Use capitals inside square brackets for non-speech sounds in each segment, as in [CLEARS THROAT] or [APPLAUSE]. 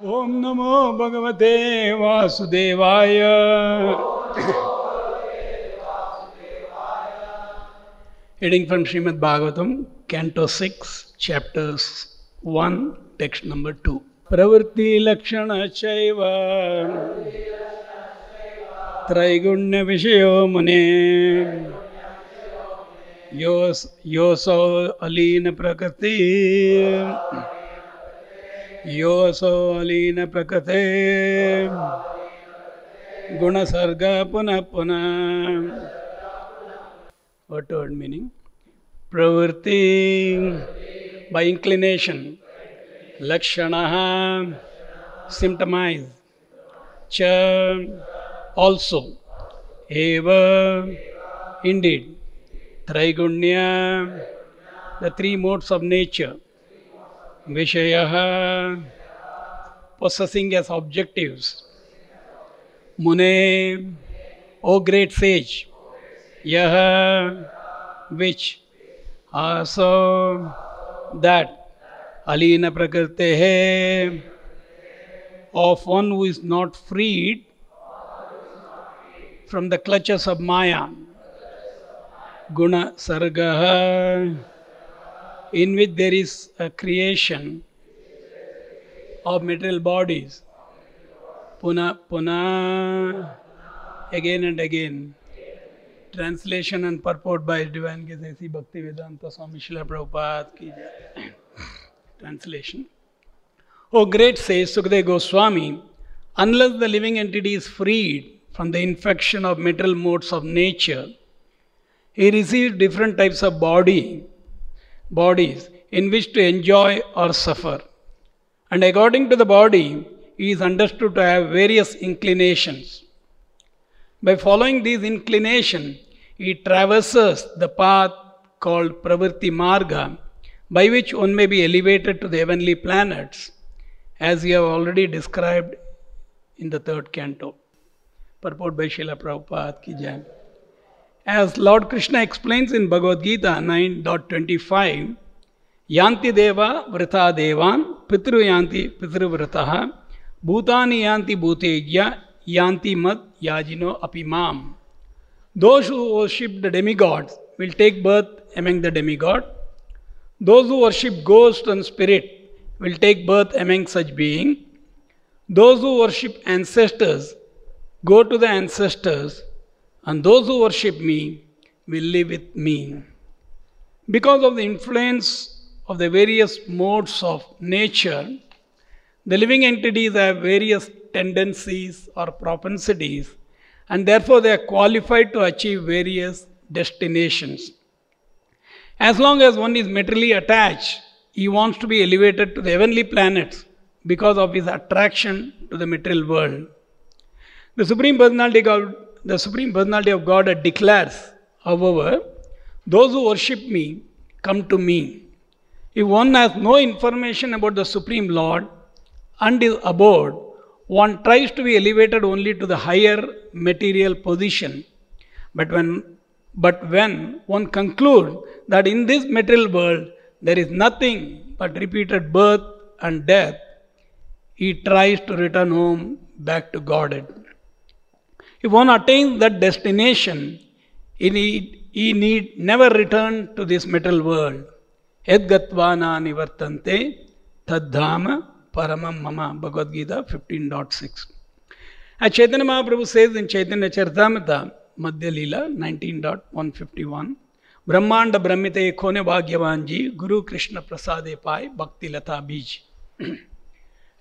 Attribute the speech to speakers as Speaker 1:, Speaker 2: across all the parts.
Speaker 1: ओम नमो भगवते वासुदेवाय। Heading from Srimad Bhagavatam canto six chapters one text number two प्रवृत्ति लक्षण त्रैगुण्य विषय मुने योस योसो अलीन प्रकृति. Alina Prakriti Gunasarga Puna Puna what word meaning? Pravritti by inclination. Lakshana symptomize. Cha also. Eva indeed. Traigunya the three modes of nature. विषय पोसेसिंग S objectives मुने ओ great sage यह विच so that अलीन प्रकृते है of one who is not freed from the clutches of maya गुण सर्ग in which there is a creation of material bodies puna puna again and again translation and purport by Divine Gesesi Bhakti Vedanta Swami Srila Prabhupada ki. [COUGHS] Translation. O great says Sukadeva Goswami, unless the living entity is freed from the infection of material modes of nature, he receives different types of body, bodies in which to enjoy or suffer. And according to the body, he is understood to have various inclinations. By following these inclinations, he traverses the path called Pravritti Marga, by which one may be elevated to the heavenly planets, as we have already described in the third canto. Purport by Srila Prabhupada ki. As Lord Krishna explains in Bhagavad Gita 9.25, Yanti Deva Vrita Devan Pitru Yanti Pitru Vritaha Bhutani Yanti Bhutejya Yanti Mad Yajino Apimam. Those who worship the demigods will take birth among the demigod. Those who worship ghost and spirit will take birth among such being. Those who worship ancestors go to the ancestors, and those who worship me will live with me. Because of the influence of the various modes of nature, the living entities have various tendencies or propensities, and therefore they are qualified to achieve various destinations. As long as one is materially attached, he wants to be elevated to the heavenly planets because of his attraction to the material world. The Supreme Personality, God, the Supreme Personality of God declares, however, those who worship me come to me. If one has no information about the Supreme Lord and is abode, one tries to be elevated only to the higher material position. But when, but when one concludes that in this material world there is nothing but repeated birth and death, he tries to return home back to Godhead. If one attains that destination, he need, he need never return to this material world. Edgatvana nivartante tadhama paramam mama. Bhagavad Gita 15.6. As Chaitanya Mahaprabhu says in Chaitanya Charitamrita, Madhya Leela 19.151, ब्रह्मांड ब्रह्मिते खोने भाग्यवान जी गुरु कृष्ण प्रसादे पाए भक्ति लता बीज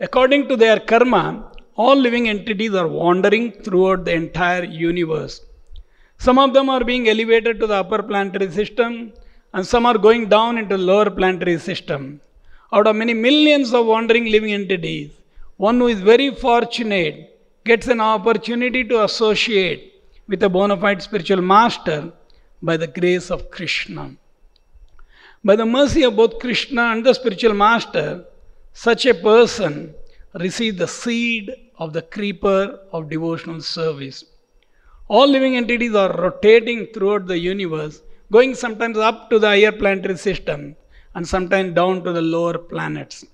Speaker 1: According to their karma, all living entities are wandering throughout the entire universe. Some of them are being elevated to the upper planetary system, and some are going down into the lower planetary system. Out of many millions of wandering living entities, one who is very fortunate gets an opportunity to associate with a bona fide spiritual master by the grace of Krishna. By the mercy of both Krishna and the spiritual master, such a person receives the seed of the creeper of devotional service. All living entities are rotating throughout the universe, going sometimes up to the higher planetary system and sometimes down to the lower planets.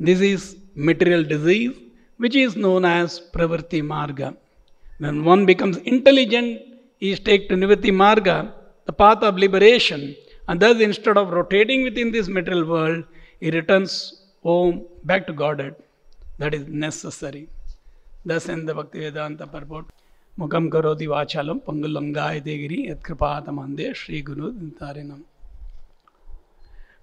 Speaker 1: This is material disease, which is known as Pravritti Marga. When one becomes intelligent, he is taken to Nivritti Marga, the path of liberation, and thus instead of rotating within this material world, he returns home back to Godhead that is necessary. Thus in the Bhaktivedanta purport, Mukam karoti vachalam pangulangaya degiri et kripatamande Sri Guru Dintarinam.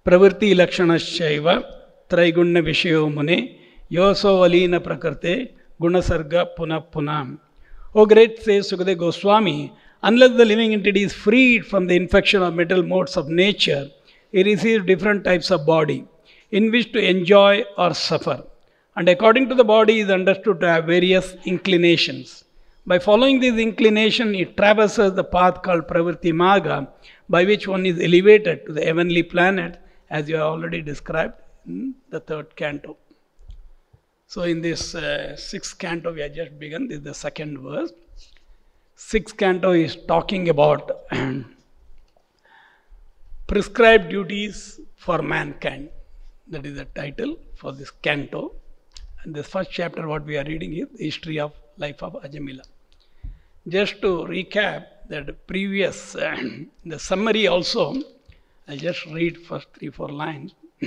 Speaker 1: Pravritti lakshanashaiva traiguna vishayo mune yoso valina prakarte gunasarga puna punam. O great says Sukade Goswami, unless the living entity is freed from the infection of metal modes of nature, he receives different types of body in which to enjoy or suffer. And according to the body is understood to have various inclinations. By following this inclination, it traverses the path called Pravritti Marga, by which one is elevated to the heavenly planet, as you have already described in the third canto. So, in this uh, sixth canto, we have just begun. This is the second verse. Sixth canto is talking about [CLEARS THROAT] prescribed duties for mankind. That is the title for this canto. And this first chapter, what we are reading is history of life of Ajamila. Just to recap that previous, [CLEARS THROAT] the summary also, I'll just read first three, four lines. [CLEARS THROAT]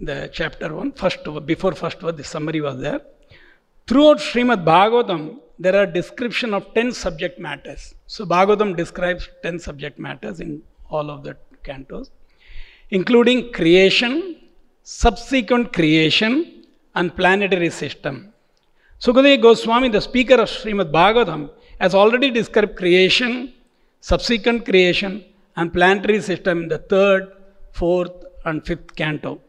Speaker 1: the chapter one, first, before first one, the summary was there. Throughout Srimad Bhagavatam, there are description of 10 subject matters. So Bhagavatam describes 10 subject matters in all of the cantos, including creation, subsequent creation, and planetary system. Sukadeva Goswami, the speaker of Srimad Bhagavatam, has already described creation, subsequent creation, and planetary system in the third, fourth, and fifth canto.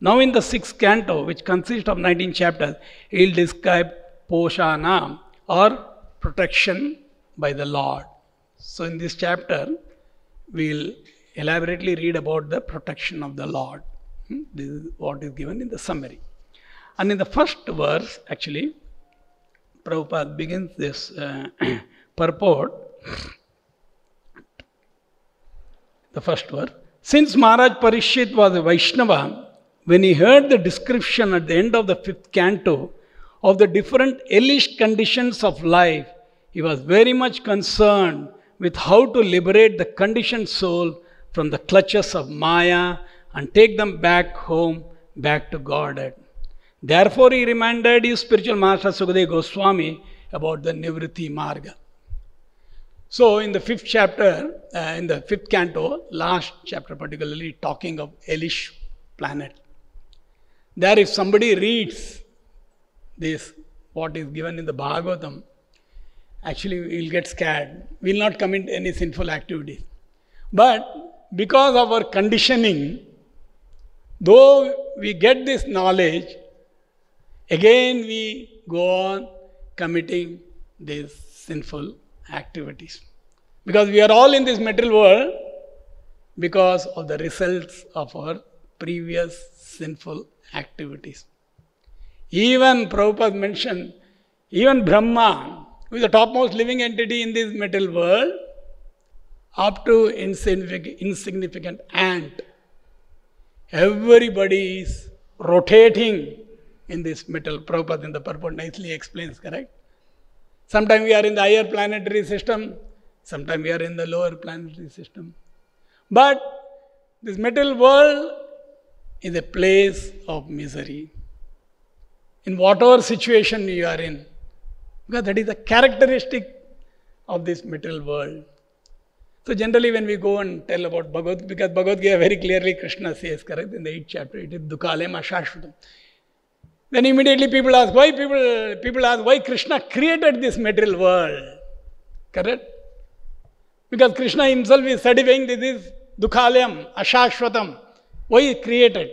Speaker 1: Now, in the sixth canto, which consists of 19 chapters, he will describe Poshana or protection by the Lord. So, in this chapter, we will elaborately read about the protection of the Lord. Hmm? This is what is given in the summary. And in the first verse, actually, Prabhupada begins this uh, [CLEARS THROAT] purport. The first verse. Since Maharaj Parikshit was a Vaishnava, when he heard the description at the end of the fifth canto of the different hellish conditions of life, he was very much concerned with how to liberate the conditioned soul from the clutches of Maya and take them back home, back to Godhead. Therefore, he reminded his spiritual master Sukadeva Goswami about the Nivritti Marga. So, in the fifth chapter, uh, in the fifth canto, last chapter particularly, talking of Elish planet. There, if somebody reads this, what is given in the Bhagavatam, actually we'll get scared. We'll not commit any sinful activities. But because of our conditioning, though we get this knowledge, again we go on committing these sinful activities. Because we are all in this material world because of the results of our previous sinful activities. Even Prabhupada mentioned, even Brahma, who is the topmost living entity in this material world, up to insignificant, insignificant ant, everybody is rotating in this metal. Prabhupada in the purport nicely explains, correct? Sometimes we are in the higher planetary system, sometimes we are in the lower planetary system. But this metal world is a place of misery. In whatever situation you are in, because that is the characteristic of this metal world. So generally when we go and tell about Bhagavad, because Bhagavad Gita very clearly Krishna says, correct, in the 8th chapter, it is Dukhalem Ashashvatam. Then immediately people ask, why people, people ask, why Krishna created this material world? Correct? Because Krishna himself is certifying this is Dukhalem, Ashashvatam. Why created?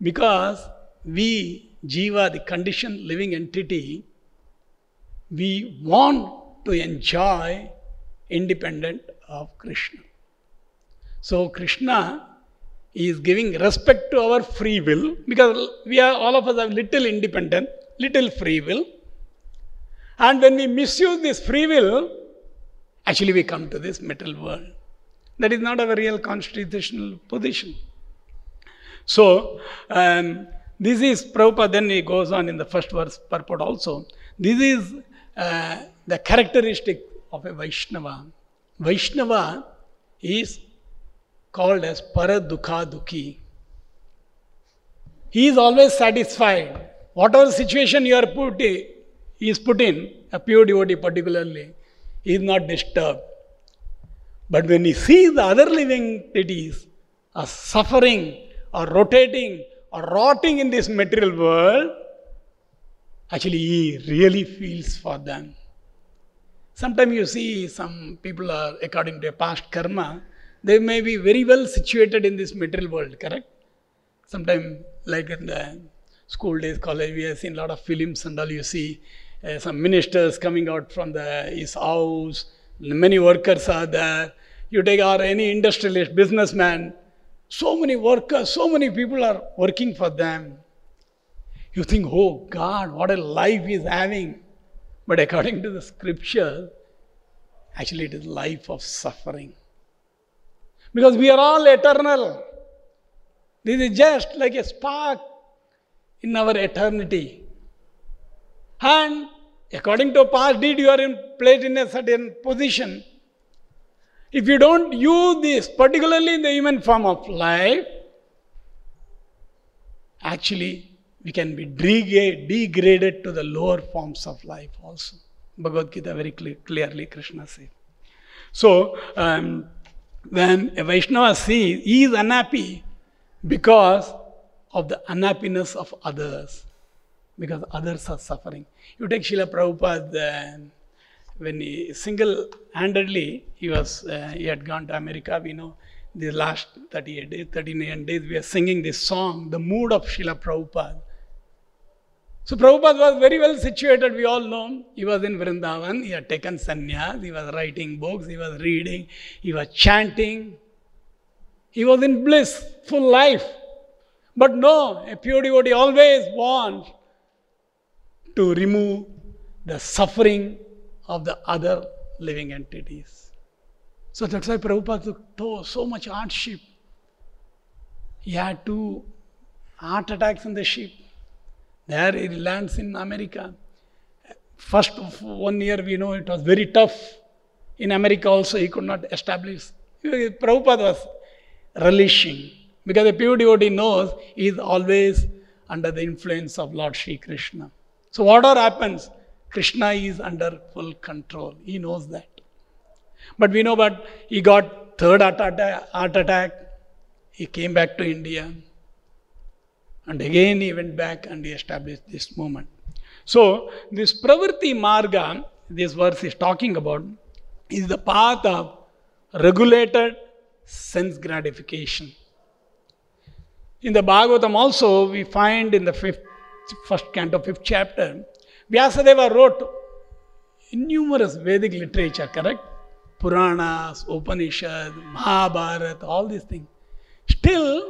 Speaker 1: Because we, Jiva, the conditioned living entity, we want to enjoy independent of Krishna. So Krishna is giving respect to our free will because we are all of us have little independent, little free will. And when we misuse this free will, actually we come to this metal world. That is not our real constitutional position. So, um, this is Prabhupada, then he goes on in the first verse purport also. This is uh, the characteristic of a Vaishnava. Vaishnava is called as Paradukha Dukhi. He is always satisfied. Whatever situation you are put in, he is put in, a pure devotee particularly, he is not disturbed. But when he sees the other living entities are suffering or rotating or rotting in this material world, actually he really feels for them. Sometimes you see some people are, according to a past karma, they may be very well situated in this material world, correct? Sometimes, like in the school days, college, we have seen a lot of films and all. You see uh, some ministers coming out from the, his house, many workers are there. You take or any industrialist, businessman, so many workers, so many people are working for them. You think, oh God, what a life he is having. But according to the scripture, actually it is life of suffering. Because we are all eternal. This is just like a spark in our eternity. And according to past deed, you are in, placed in a certain position. If you don't use this, particularly in the human form of life, actually we can be degraded to the lower forms of life also. Bhagavad Gita very clearly Krishna says. So, um, when a Vaishnava sees, he is unhappy because of the unhappiness of others, because others are suffering. You take Srila Prabhupada, uh, when he single-handedly, he was, uh, he had gone to America, we know, the last 38 days, 39 days, we are singing this song, the mood of Srila Prabhupada. So Prabhupada was very well situated, we all know. He was in Vrindavan, he had taken sannyas, he was writing books, he was reading, he was chanting. He was in blissful life. But no, a pure devotee always wants to remove the suffering of the other living entities. So that's why Prabhupada took so much hardship. He had two heart attacks in the ship. There he lands in America. First one year we know it was very tough. In America also he could not establish. Prabhupada was relishing because a pure devotee knows he is always under the influence of Lord Sri Krishna. So whatever happens, Krishna is under full control. He knows that. But we know but he got third heart attack. He came back to India. And again he went back and he established this movement. So this Pravritti Marga, this verse is talking about, is the path of regulated sense gratification. In the Bhagavatam also, we find in the fifth, first canto, fifth chapter, Vyasadeva wrote in numerous Vedic literature, correct? Puranas, Upanishads, Mahabharata, all these things. Still,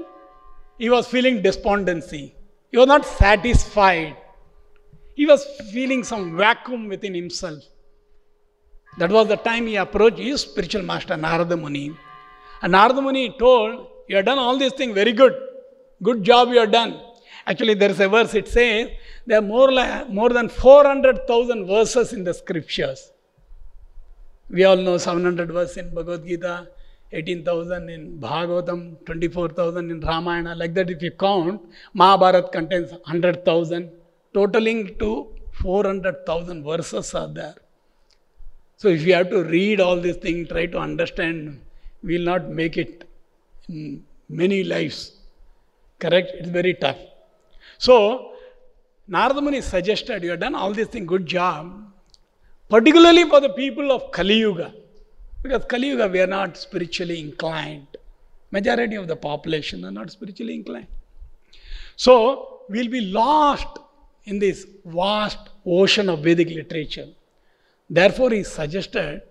Speaker 1: he was feeling despondency. He was not satisfied. He was feeling some vacuum within himself. That was the time he approached his spiritual master, Narada Muni. And Narada Muni told, You have done all these things very good. Good job you have done. Actually, there is a verse, it says, there are more, like, more than 400,000 verses in the scriptures. We all know 700 verses in Bhagavad Gita, 18,000 in Bhagavatam, 24,000 in Ramayana. Like that, if you count, Mahabharata contains 100,000, totaling to 400,000 verses are there. So, if you have to read all these things, try to understand, we will not make it in many lives. Correct? It's very tough. So, Narada Muni suggested, you have done all these things, good job, particularly for the people of Kali Yuga. Because Kali Yuga, we are not spiritually inclined. Majority of the population are not spiritually inclined. So, we'll be lost in this vast ocean of Vedic literature. Therefore, he suggested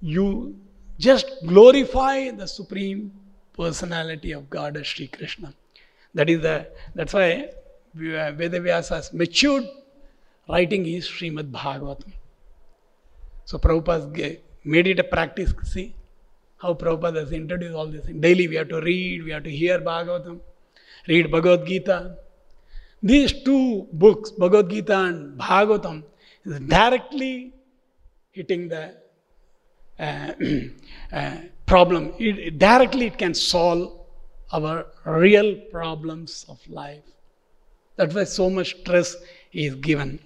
Speaker 1: you just glorify the Supreme Personality of God as Sri Krishna. That is the, that's why uh, Vedavyasa has matured writing his Srimad Bhagavatam. So Prabhupada made it a practice. See how Prabhupada has introduced all this. Daily we have to read, we have to hear Bhagavatam. read Bhagavad Gita. These two books, Bhagavad Gita and Bhagavatam, is directly hitting the uh, [CLEARS THROAT] uh, problem. It, it directly it can solve our real problems of life. That's why so much stress is given.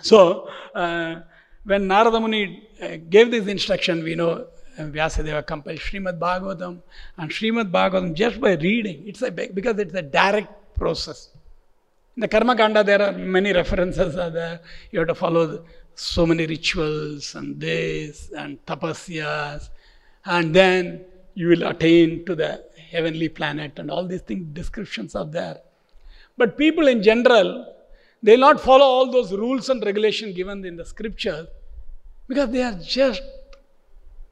Speaker 1: So, uh, when Narada Muni uh, gave this instruction, we know uh, Vyasadeva compiled Srimad Bhagavatam and Srimad Bhagavatam just by reading. It's a because it's a direct process. In the Karma Kanda, there are many references are there. You have to follow so many rituals and this and tapasyas, and then you will attain to the heavenly planet and all these things. Descriptions are there. But people in general, they will not follow all those rules and regulations given in the scriptures because they are just,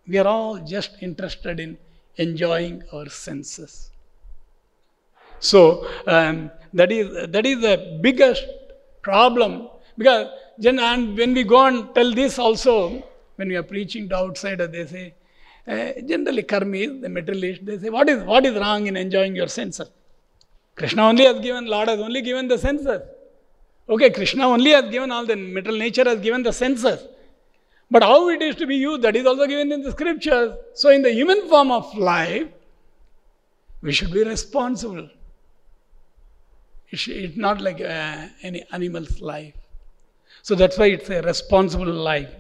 Speaker 1: we are all just interested in enjoying our senses. So um, that is that is the biggest problem because and when we go and tell this also when we are preaching to outsider they say uh, generally karmis the materialist. They say what is what is wrong in enjoying your senses? Krishna only has given lord has only given the senses okay krishna only has given all the material nature has given the senses but how it is to be used that is also given in the scriptures so in the human form of life we should be responsible it's, not like uh, any animal's life. So that's why it's a responsible life.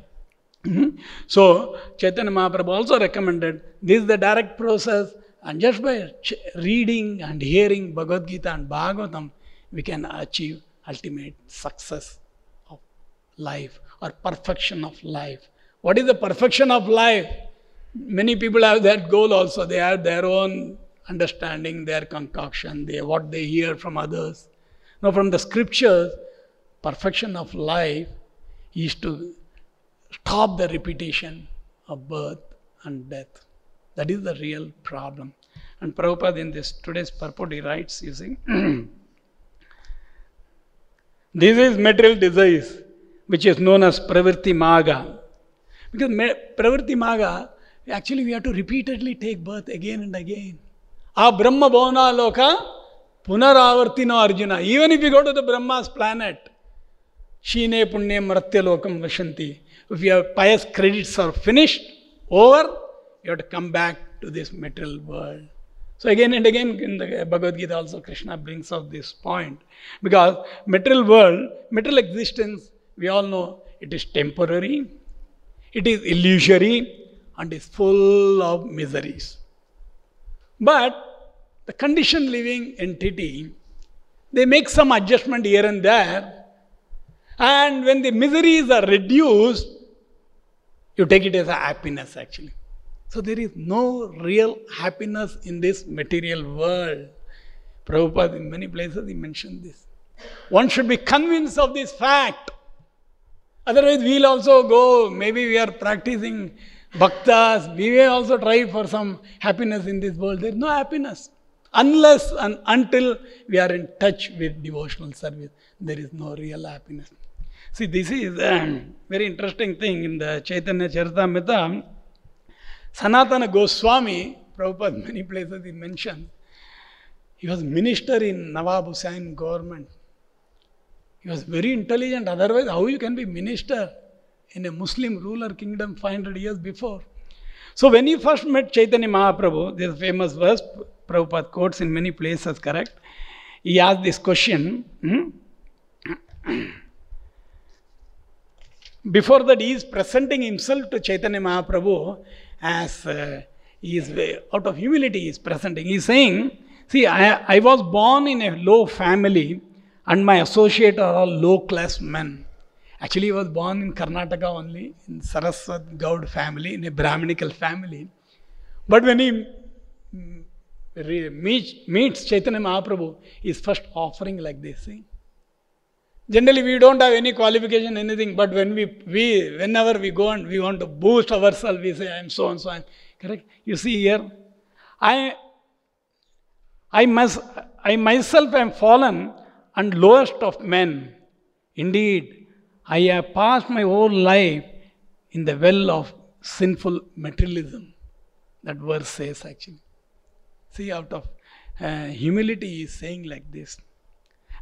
Speaker 1: Mhm. So Chaitanya Mahaprabhu also recommended this is the direct process, and just by ch- reading and hearing Bhagavad Gita and Bhagavatam, we can achieve ultimate success of life or perfection of life. What is the perfection of life? Many people have that goal also. They have their own understanding, their concoction, they, what they hear from others. Now, from the scriptures, perfection of life is to stop the repetition of birth and death. That is the real problem. And Prabhupada in this today's purport he writes, see, [CLEARS THROAT] This is material disease, which is known as Pravritti Marga. Because Pravritti Marga, actually we have to repeatedly take birth again and again. A Brahma Bhavana Loka Punaravartino Arjuna. Even if you go to the Brahma's planet, Shine Punye Mratya Lokam Vashanti. If your pious credits are finished, over, you have to come back to this material world. So again and again in the Bhagavad Gita also Krishna brings up this point because material world, material existence, we all know it is temporary, it is illusory, and is full of miseries. But the conditioned living entity, they make some adjustment here and there, and when the miseries are reduced, you take it as a happiness actually. So there is no real happiness in this material world. Prabhupada in many places he mentioned this. One should be convinced of this fact. Otherwise, we'll also go, maybe we are practicing bhaktas, we may also try for some happiness in this world. There is no happiness. Unless and until we are in touch with devotional service, there is no real happiness. See, this is a very interesting thing in the Chaitanya Charitamrita. Sanatana Goswami, Prabhupada, many places he mentioned, he was minister in Nawab Hussain government. He was very intelligent. Otherwise, how you can be minister in a Muslim ruler kingdom 500 years before? So when he first met Chaitanya Mahaprabhu, this famous verse Prabhupada quotes in many places, correct? He asked this question. hmm? Before that, he is presenting himself to Chaitanya Mahaprabhu as uh, he is out of humility. Is presenting. He is saying, "See, I, I was born in a low family, and my associate are all low class men. Actually, he was born in Karnataka only, in Saraswat Gaud family, in a Brahminical family. But when he mm, meets, meets Chaitanya Mahaprabhu, he is first offering like this. See? Generally, we don't have any qualification, anything, but when we, we whenever we go and we want to boost ourselves, we say, I am so and so. I'm correct? You see here, I, I, must, I myself am fallen and lowest of men. Indeed, I have passed my whole life in the well of sinful materialism. That verse says actually. See, out of uh, humility is saying like this.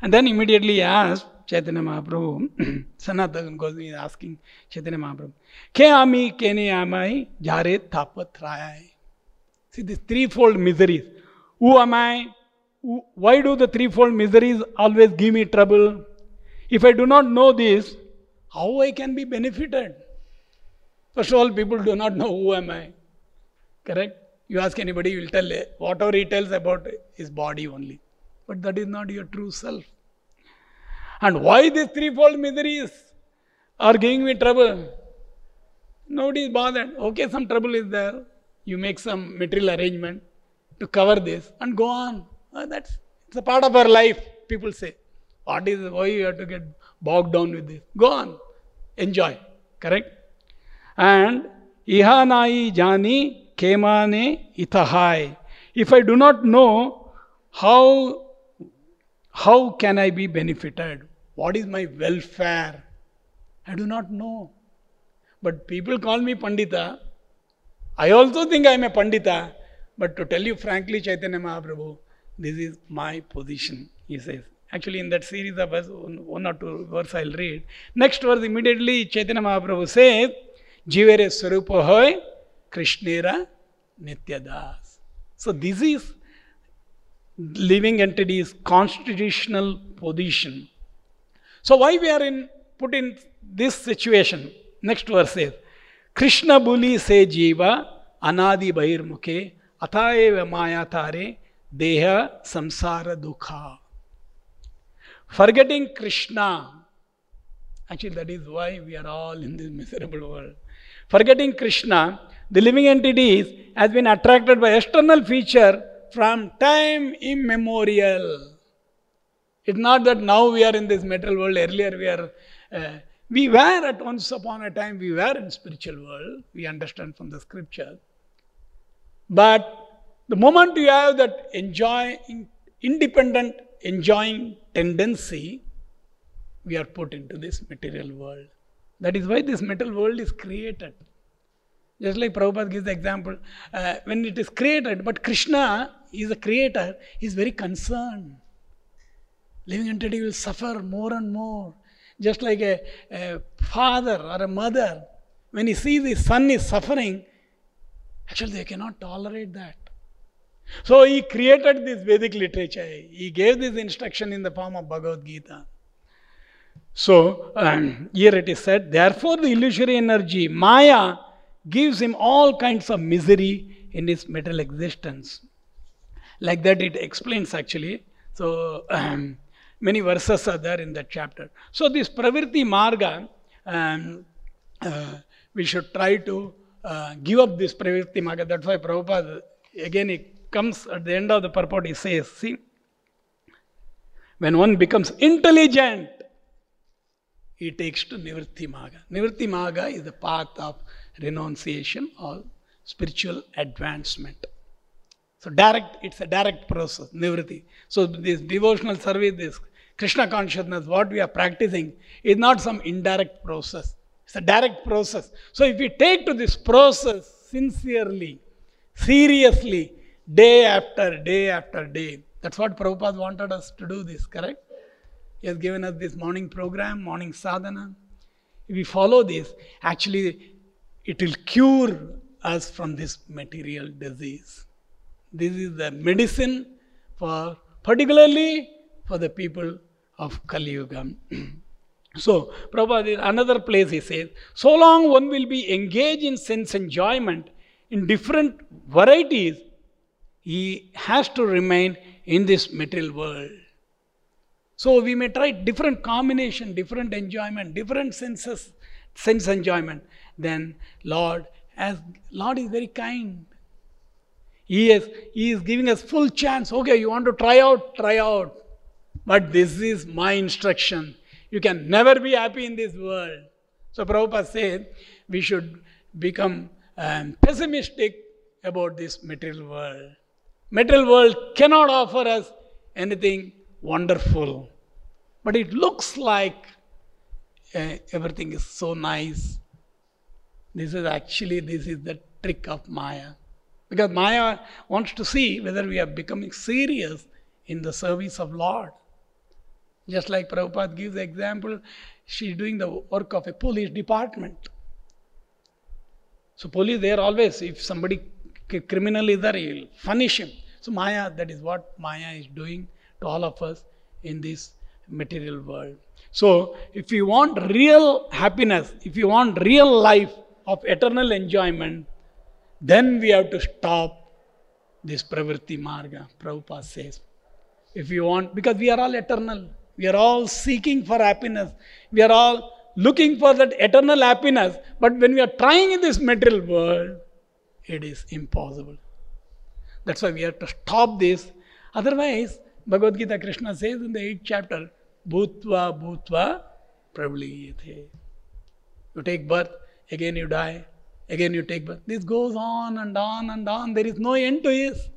Speaker 1: And then immediately asked Chaitanya Mahaprabhu, Sanatan Goswami asking Chaitanya Mahaprabhu, के आमी के नी आमाई झारे थापत राया है see this three fold miseries वो अमाई why do the threefold miseries always give me trouble if I do not know this how I can be benefited first all people do not know who am I correct you ask anybody will tell whatever he tells about is body only but that is not your true self And why these threefold miseries are giving me trouble? Nobody is bothered. Okay, some trouble is there. You make some material arrangement to cover this and go on. Ah, that's it's a part of our life. People say, "What is why you have to get bogged down with this?" Go on, enjoy. Correct? And ihanai jani kemane itahai. If I do not know how how can I be benefited? What is my welfare? I do not know. But people call me Pandita. I also think I am a Pandita. But to tell you frankly, Chaitanya Mahaprabhu, this is my position, he says. Actually, in that series of verse, one or two verse I'll read. Next verse, immediately Chaitanya Mahaprabhu says, Jivere Swarupa hoy, Krishnera Nityadas. So this is living entity's constitutional position. So why we are in put in this situation? Next verse says, Krishna buli se jiva anadi bahirmukhe ataeva maya tare deha samsara dukha. Forgetting Krishna, actually that is why we are all in this miserable world. Forgetting Krishna, the living entity has been attracted by external feature from time immemorial. It's not that now we are in this material world. Earlier we are, uh, we were at once upon a time we were in spiritual world. We understand from the scripture. But the moment you have that enjoying, independent enjoying tendency, we are put into this material world. That is why this material world is created. Just like Prabhupada gives the example, uh, when it is created, but Krishna is a creator, he is very concerned. Living entity will suffer more and more. Just like a, a father or a mother, when he sees his son is suffering, actually they cannot tolerate that. So he created this Vedic literature. He gave this instruction in the form of Bhagavad Gita. So um, here it is said, therefore the illusory energy, Maya, gives him all kinds of misery in his material existence. Like that it explains actually. So um, many verses are there in that chapter. So this Pravritti Marga, um, uh, we should try to uh, give up this Pravritti Marga. That's why Prabhupada, again it comes at the end of the purport, he says, see, when one becomes intelligent, he takes to Nivritti Marga. Nivritti Marga is the path of renunciation or spiritual advancement. So direct, it's a direct process, Nivritti. So this devotional service, this Krishna consciousness, what we are practicing, is not some indirect process. It's a direct process. So if we take to this process sincerely, seriously, day after day after day, that's what Prabhupada wanted us to do this, correct? He has given us this morning program, morning sadhana. If we follow this, actually, it will cure us from this material disease. This is the medicine for, particularly for the people of Kali Yuga. [CLEARS THROAT] so, Prabhupada, in another place he says, so long one will be engaged in sense enjoyment in different varieties, he has to remain in this material world. So we may try different combination, different enjoyment, different senses, sense enjoyment. Then Lord, as Lord is very kind. He is He is giving us full chance. Okay, you want to try out, try out. But this is my instruction. You can never be happy in this world. So Prabhupada said we should become um, pessimistic about this material world. Material world cannot offer us anything wonderful. But it looks like uh, everything is so nice. This is actually this is the trick of Maya. Because Maya wants to see whether we are becoming serious in the service of Lord. Just like Prabhupada gives the example, she's doing the work of a police department. So police there always, if somebody criminal is there, he'll punish him. So Maya, that is what Maya is doing to all of us in this material world. So if you want real happiness, if you want real life of eternal enjoyment, then we have to stop this pravritti marga, Prabhupada says. If you want, because we are all eternal, we are all seeking for happiness, we are all looking for that eternal happiness, but when we are trying in this material world, it is impossible. That's why we have to stop this. Otherwise, Bhagavad Gita Krishna says in the 8th chapter, Bhutva Bhutva Pravaliyate. You take birth, again you die, again you take birth. This goes on and on and on. There is no end to this.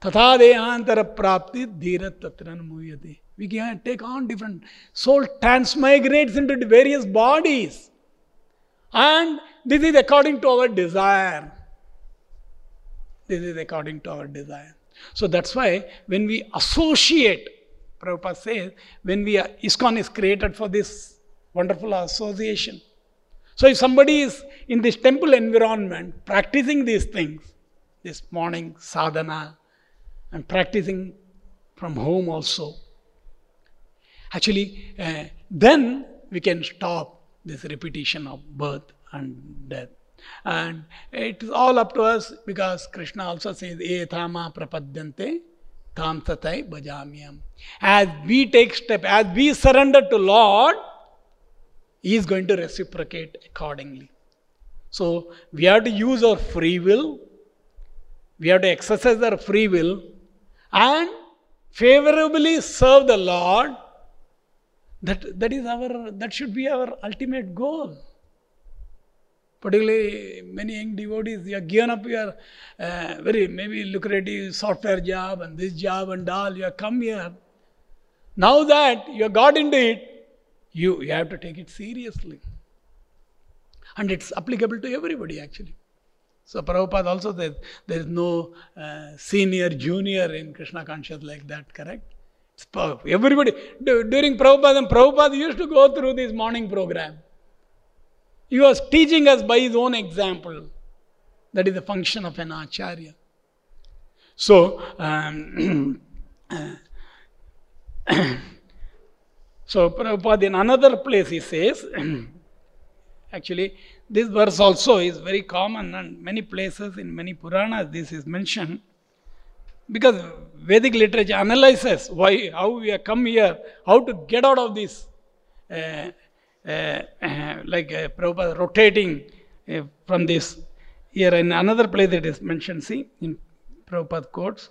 Speaker 1: Tatha prapti dhirat tatran. We can take on different soul transmigrates into various bodies. And this is according to our desire. This is according to our desire. So that's why when we associate, Prabhupada says, when we are, ISKCON is created for this wonderful association. So if somebody is in this temple environment practicing these things, this morning sadhana, and practicing from home also, actually, uh, then we can stop this repetition of birth and death. And it is all up to us because Krishna also says, Ethama prapadyante tatai bhajamyam. As we take step, as we surrender to Lord, He is going to reciprocate accordingly. So we have to use our free will, we have to exercise our free will and favorably serve the Lord. That, that is our that should be our ultimate goal particularly many young devotees, you are given up your uh, very maybe lucrative software job and this job and all, you have come here. Now that you have got into it, you, you have to take it seriously. And it's applicable to everybody actually. So Prabhupada also says there is no uh, senior, junior in Krishna consciousness like that, correct? It's everybody. During Prabhupada, and Prabhupada used to go through this morning program. He was teaching us by his own example. That is the function of an acharya. So, um, [CLEARS THROAT] [CLEARS THROAT] [COUGHS] so Prabhupada in another place he says, [CLEARS THROAT] actually, this verse also is very common and many places in many Puranas this is mentioned because Vedic literature analyzes why, how we have come here, how to get out of this uh, uh, uh, like uh, Prabhupada rotating uh, from this. Here in another place it is mentioned, see, in Prabhupada quotes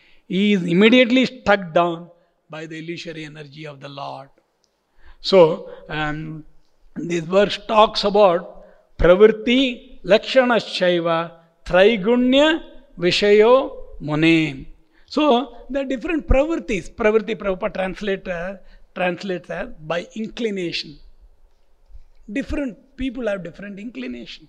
Speaker 1: he is immediately struck down by the illusory energy of the Lord. So, um, this verse talks about pravritti lakshanashaiva traigunya vishayo mune. So, are different pravrittis. Pravritti Prabhupada translator translates as by inclination different people have different inclination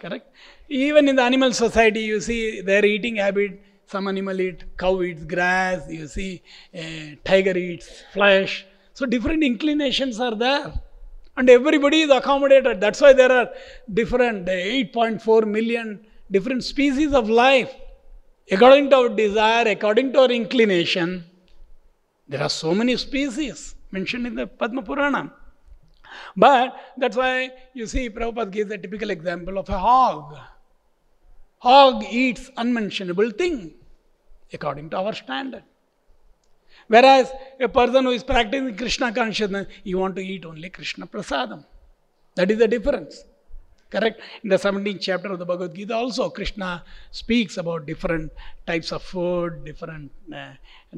Speaker 1: correct even in the animal society you see their eating habit some animal eat cow eats grass you see uh, tiger eats flesh. So different inclinations are there. And everybody is accommodated. That's why there are different uh, 8.4 million different species of life. According to our desire according to our inclination there are so many species mentioned in the padma purana. But that's why you see Prabhupada gives a typical example of a hog. Hog eats unmentionable thing according to our standard. Whereas a person who is practicing Krishna consciousness, you want to eat only Krishna prasadam. That is the difference. Correct? In the 17th chapter of the Bhagavad Gita, also Krishna speaks about different types of food, different uh,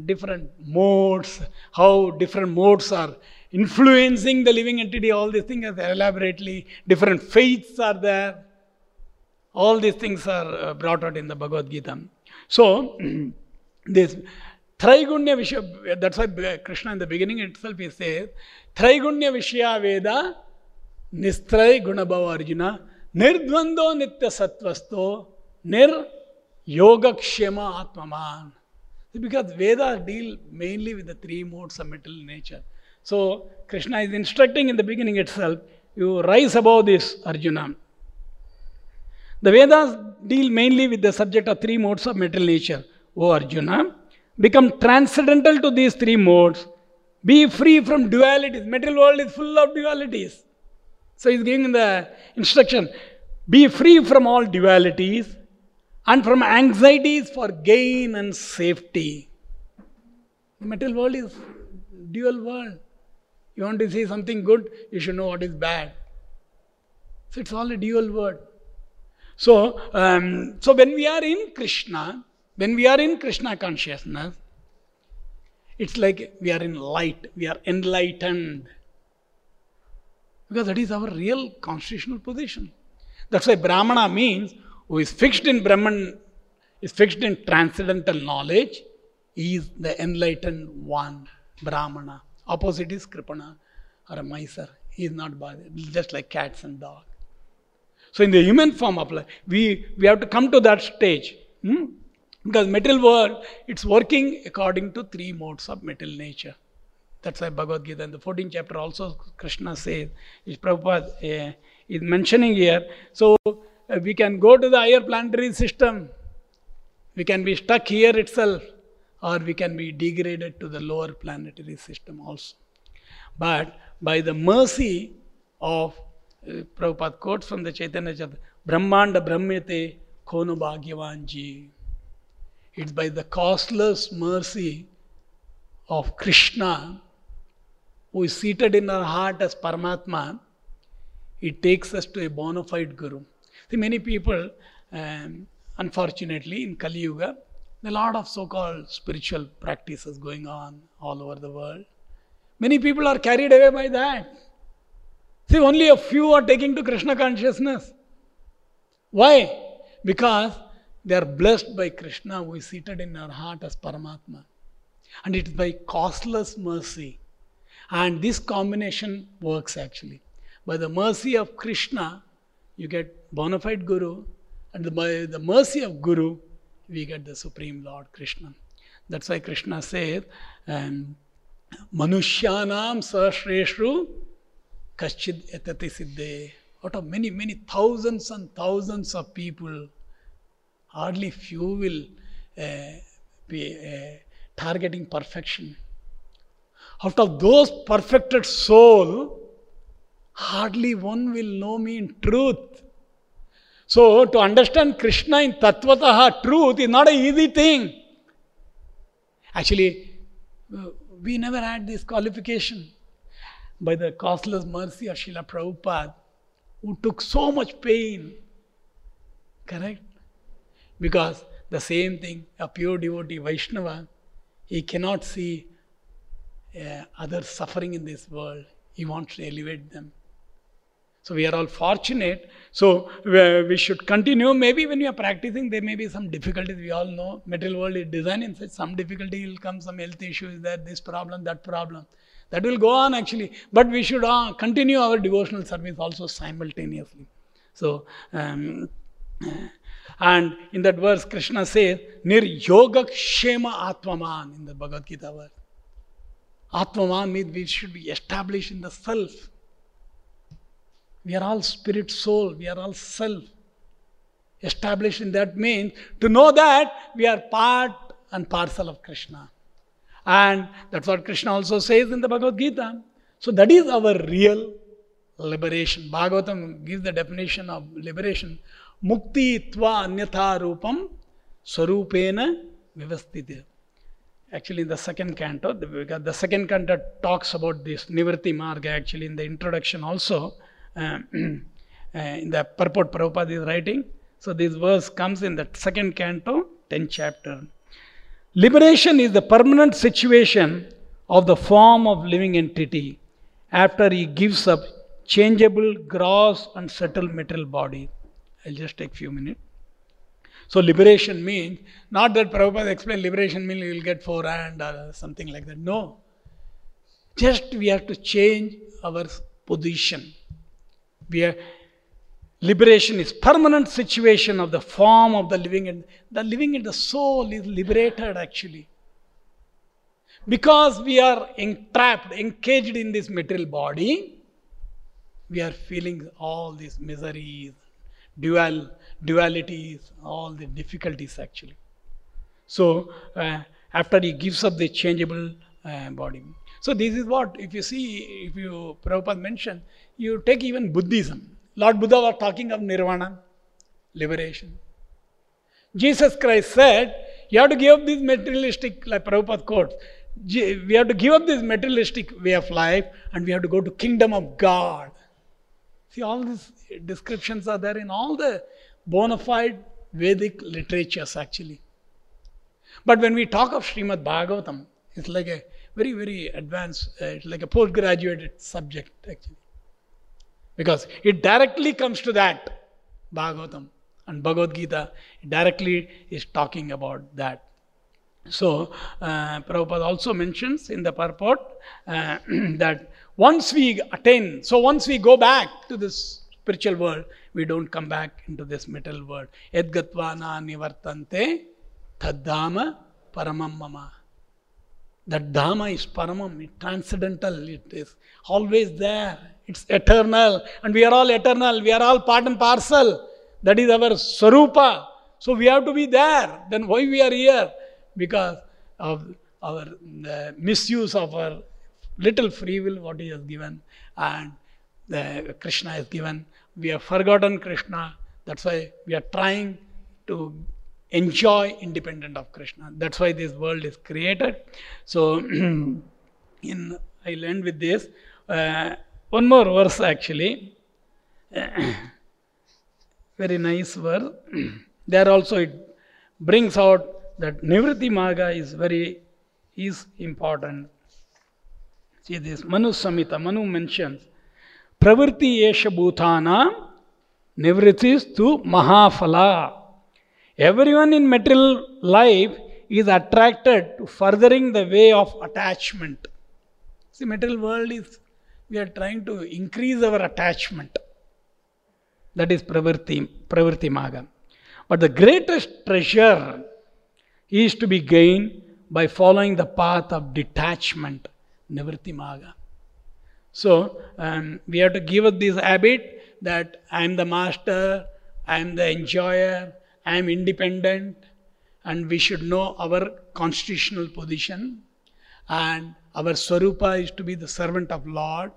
Speaker 1: different modes, how different modes are influencing the living entity. All these things are elaborately. Different faiths are there. All these things are uh, brought out in the Bhagavad Gita. So, [CLEARS THROAT] this Traigunya Vishaya, that's why Krishna in the beginning itself he says, Traigunya Vishaya Veda Nistraya Gunabhava Arjuna Nirdvando Nitya Sattvasto Nir Yogakshema Atmaman. Because Vedas deal mainly with the three modes of mental nature. So, Krishna is instructing in the beginning itself, you rise above this, Arjuna. The Vedas deal mainly with the subject of three modes of material nature. O Arjuna, become transcendental to these three modes. Be free from dualities. Material world is full of dualities. So he's giving the instruction. Be free from all dualities and from anxieties for gain and safety. The material world is dual world. You want to see something good, you should know what is bad. So it's all a dual word. So, um, so when we are in Krishna, when we are in Krishna consciousness, it's like we are in light, we are enlightened. Because that is our real constitutional position. That's why Brahmana means who is fixed in Brahman, is fixed in transcendental knowledge, is the enlightened one, Brahmana. Opposite is Kripana or a miser. He is not bothered, just like cats and dogs. So in the human form of life, we, we have to come to that stage. Hmm? Because material world, it's working according to three modes of material nature. That's why Bhagavad Gita in the 14th chapter also Krishna says, which Prabhupada uh, is mentioning here. So uh, we can go to the higher planetary system. We can be stuck here itself or we can be degraded to the lower planetary system also. But by the mercy of Prabhupada quotes from the Chaitanya चत ब्रह्मांड ब्रह्म्यते कोनु भाग्यवान जी। It's by the costless mercy of Krishna who is seated in our heart as Paramatma it takes us to a bonafide guru see many people unfortunately in Kaliyuga the lot of so call spiritual practice going on all over the world many people are carried away by that See, only a few are taking to Krishna consciousness. Why? Because they are blessed by Krishna who is seated in our heart as Paramatma. And it is by costless mercy. And this combination works actually. By the mercy of Krishna, you get bona fide Guru, and by the mercy of Guru, we get the Supreme Lord Krishna. That's why Krishna says, um, Manushyanam sahasreshu kaschid etati siddhe. Out of many, many thousands and thousands of people, hardly few will uh, be uh, targeting perfection. Out of those perfected soul, hardly one will know me in truth. So, to understand Krishna in Tattvataha truth is not an easy thing. Actually, we never had this qualification. By the costless mercy of Srila Prabhupada, who took so much pain. Correct? Because the same thing, a pure devotee, Vaishnava, he cannot see uh, others suffering in this world. He wants to elevate them. So we are all fortunate. So we should continue. Maybe when you are practicing, there may be some difficulties. We all know material world is designed in such some difficulty will come, some health issue is there, this problem, that problem. That will go on actually. But we should uh, continue our devotional service also simultaneously. So, um, and in that verse, Krishna says, Nir yoga kshema atmaman in the Bhagavad Gita verse. Atmaman means we should be established in the self. We are all spirit soul, we are all self. Established in that means to know that we are part and parcel of Krishna. And that's what Krishna also says in the Bhagavad Gita. So that is our real liberation. Bhagavatam gives the definition of liberation. Mukti tva anyatha rupam sarupena vivastiti. Actually, in the second canto, the, the second canto talks about this Nivritti Marga. Actually, in the introduction also, uh, [CLEARS THROAT] uh, in the purport Prabhupada is writing. So this verse comes in the second canto, 10th chapter. Liberation is the permanent situation of the form of living entity after he gives up changeable, gross, and subtle material body. I'll just take few minutes. So liberation means not that Prabhupada explained liberation means you will get four hand or uh, something like that. No. Just we have to change our position. We are liberation is permanent situation of the form of the living and the living in the soul is liberated actually. Because we are entrapped, encaged in this material body, we are feeling all these miseries, dual dualities, all the difficulties actually. So uh, after he gives up the changeable uh, body. So this is what, if you see, if you Prabhupada mentioned, you take even Buddhism. Lord Buddha was talking of nirvana, liberation. Jesus Christ said, you have to give up this materialistic, like Prabhupada quotes, we have to give up this materialistic way of life and we have to go to kingdom of God. See, all these descriptions are there in all the bona fide Vedic literatures actually. But when we talk of Srimad Bhagavatam, it's like a very, very advanced, uh, it's like a postgraduate subject actually. Because it directly comes to that, Bhagavatam. And Bhagavad Gita directly is talking about that. So, uh, Prabhupada also mentions in the purport uh, [CLEARS THROAT] that once we attain, so once we go back to this spiritual world, we don't come back into this material world. Edgatvana nivartante tadhama paramam mama. That Dhama is paramam, it's transcendental, it is always there, it's eternal, and we are all eternal, we are all part and parcel. That is our Sarupa. So we have to be there. Then why we are here? Because of our misuse of our little free will, what He has given, and the Krishna has given. We have forgotten Krishna. That's why we are trying to enjoy independent of Krishna. That's why this world is created. So, [CLEARS THROAT] in I'll end with this. Uh, one more verse actually. [CLEARS THROAT] Very nice verse. [CLEARS THROAT] there also it brings out that Nivritti Marga is very is important. See this Manu Samhita, Manu mentions Pravritti Yesha Bhutana to Mahaphala. Everyone in material life is attracted to furthering the way of attachment. See, material world is we are trying to increase our attachment. That is pravritti, pravritti marga. But the greatest treasure is to be gained by following the path of detachment, nivritti marga. So um, we have to give up this habit that I am the master, I am the enjoyer, I am independent, and we should know our constitutional position. And our Swarupa is to be the servant of Lord.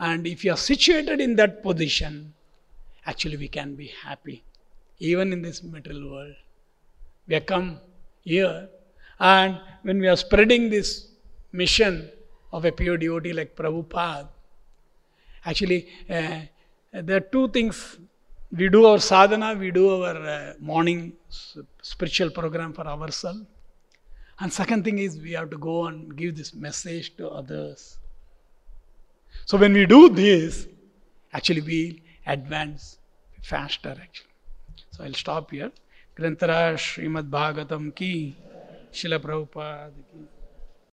Speaker 1: And if you are situated in that position, actually we can be happy, even in this material world. We have come here, and when we are spreading this mission of a pure devotee like Prabhupada, actually uh, there are two things we do our sadhana, we do our uh, morning spiritual program for ourselves. And second thing is we have to go and give this message to others. So when we do this, actually we advance faster actually. So I'll stop here. Grantara Srimad Bhagavatam ki, Srila Prabhupada ki.